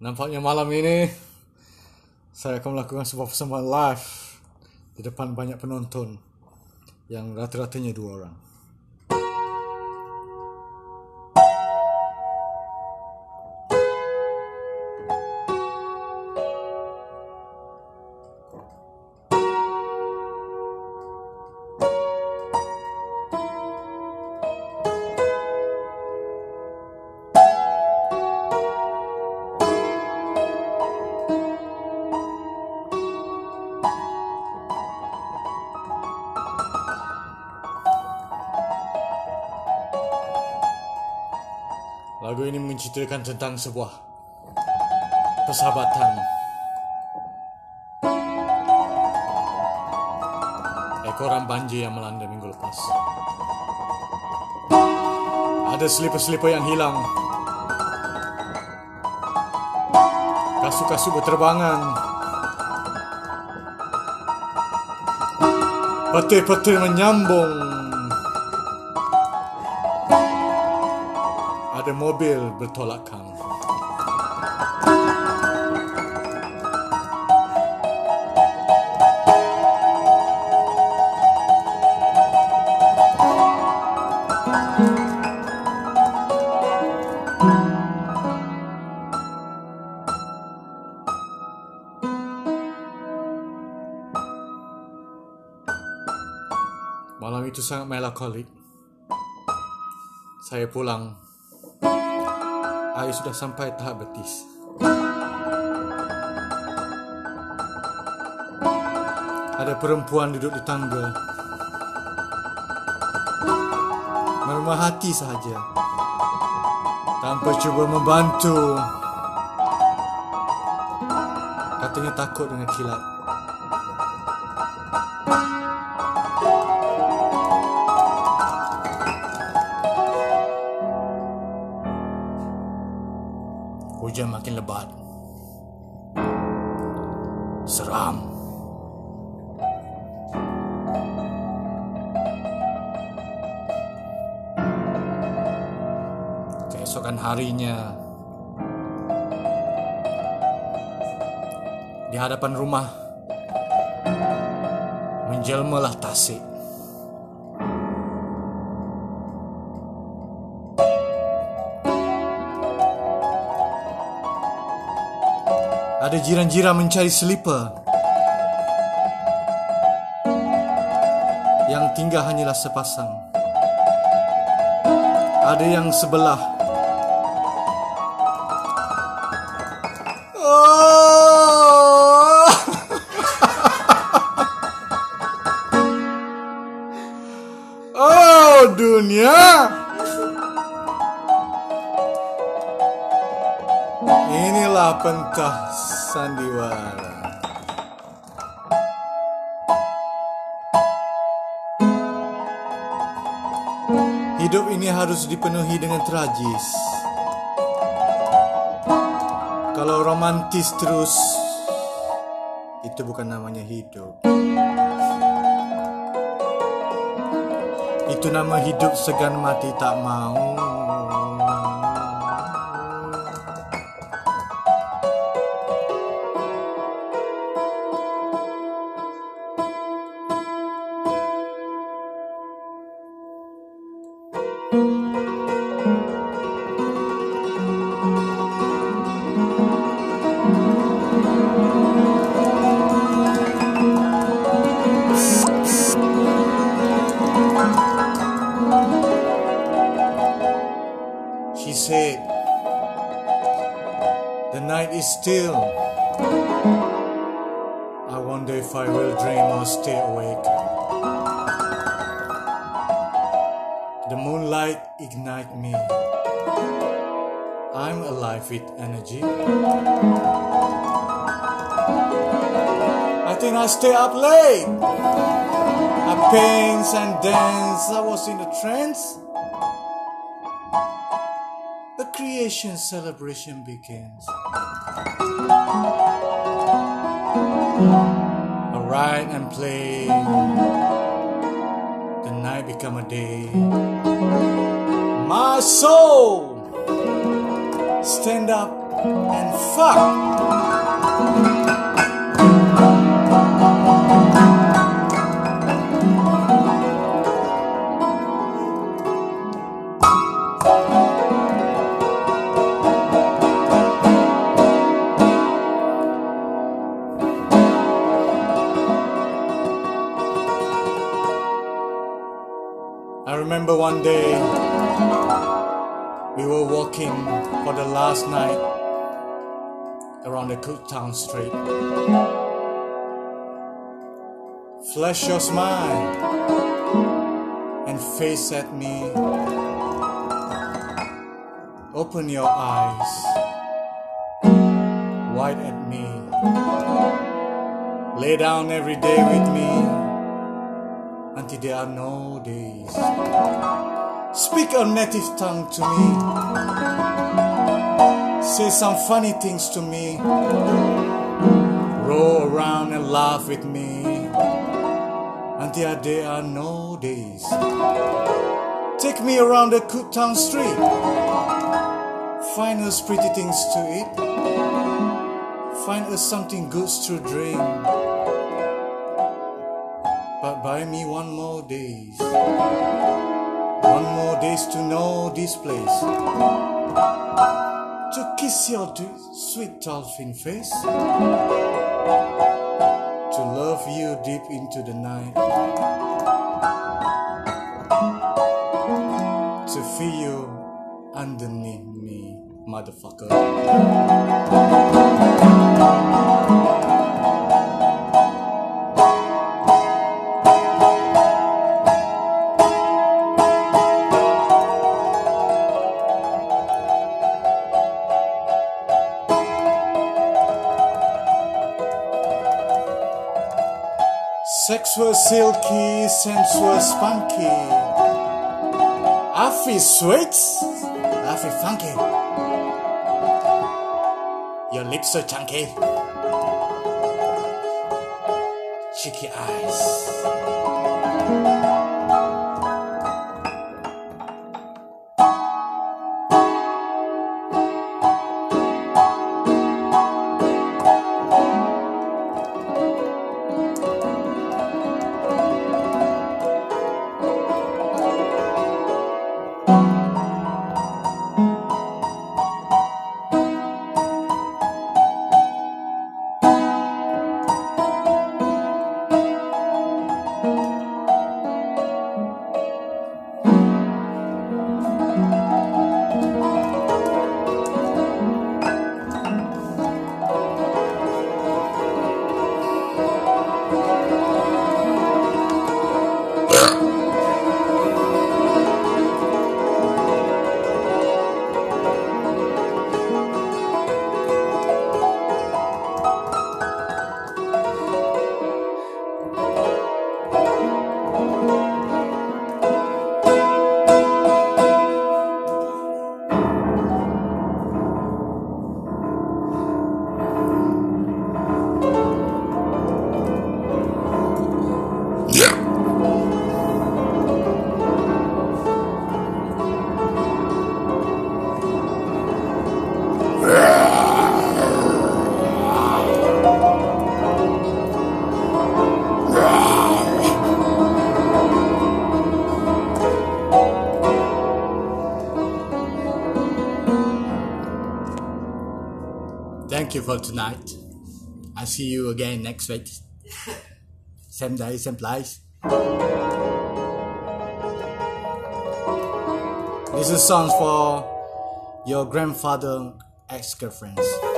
Nampaknya malam ini saya akan melakukan sebuah persembahan live di depan banyak penonton yang rata-ratanya dua orang. Lagu ini menceritakan tentang sebuah persahabatan. Ekoran banjir yang melanda minggu lepas. Ada selipar-selipar yang hilang. Kasut-kasut berterbangan. Petir-petir menyambung. Ada mobil bertolakan. Malam itu sangat melankolik. Saya pulang. Air sudah sampai tahap betis. Ada perempuan duduk di tangga. Meremah hati sahaja. Tanpa cuba membantu. Katanya takut dengan kilat. Hujan makin lebat. Seram. Keesokan harinya di hadapan rumah menjelmalah tasik. Ada jiran-jiran mencari selipar. Yang tinggal hanyalah sepasang. Ada yang sebelah. Inilah pentas sandiwara. Hidup ini harus dipenuhi dengan tragis. Kalau romantis terus, itu bukan namanya hidup. Itu nama hidup segan mati tak mau. Still. I wonder if I will dream or stay awake. The moonlight ignite me. I'm alive with energy. I think I stay up late. I paint and dance. I was in a trance. The creation celebration begins. Write and play. The night become a day. My soul stand up and fuck. Remember one day we were walking for the last night around the Cooktown Street. Flash your smile and face at me. Open your eyes wide at me. Lay down every day with me until there are no days. Speak a native tongue to me. Say some funny things to me. Roll around and laugh with me until there are no days. Take me around the Cooktown Street. Find us pretty things to eat. Find us something good to drink. But buy me one more days. One more days to know this place. To kiss your sweet dolphin face. To love you deep into the night. To feel you underneath me, motherfucker. Sexual silky, sensual spunky. I feel sweet, I funky. Your lips so chunky. Cheeky eyes. For tonight. I see you again next week. same day, same place. This is songs for your grandfather ex girlfriends.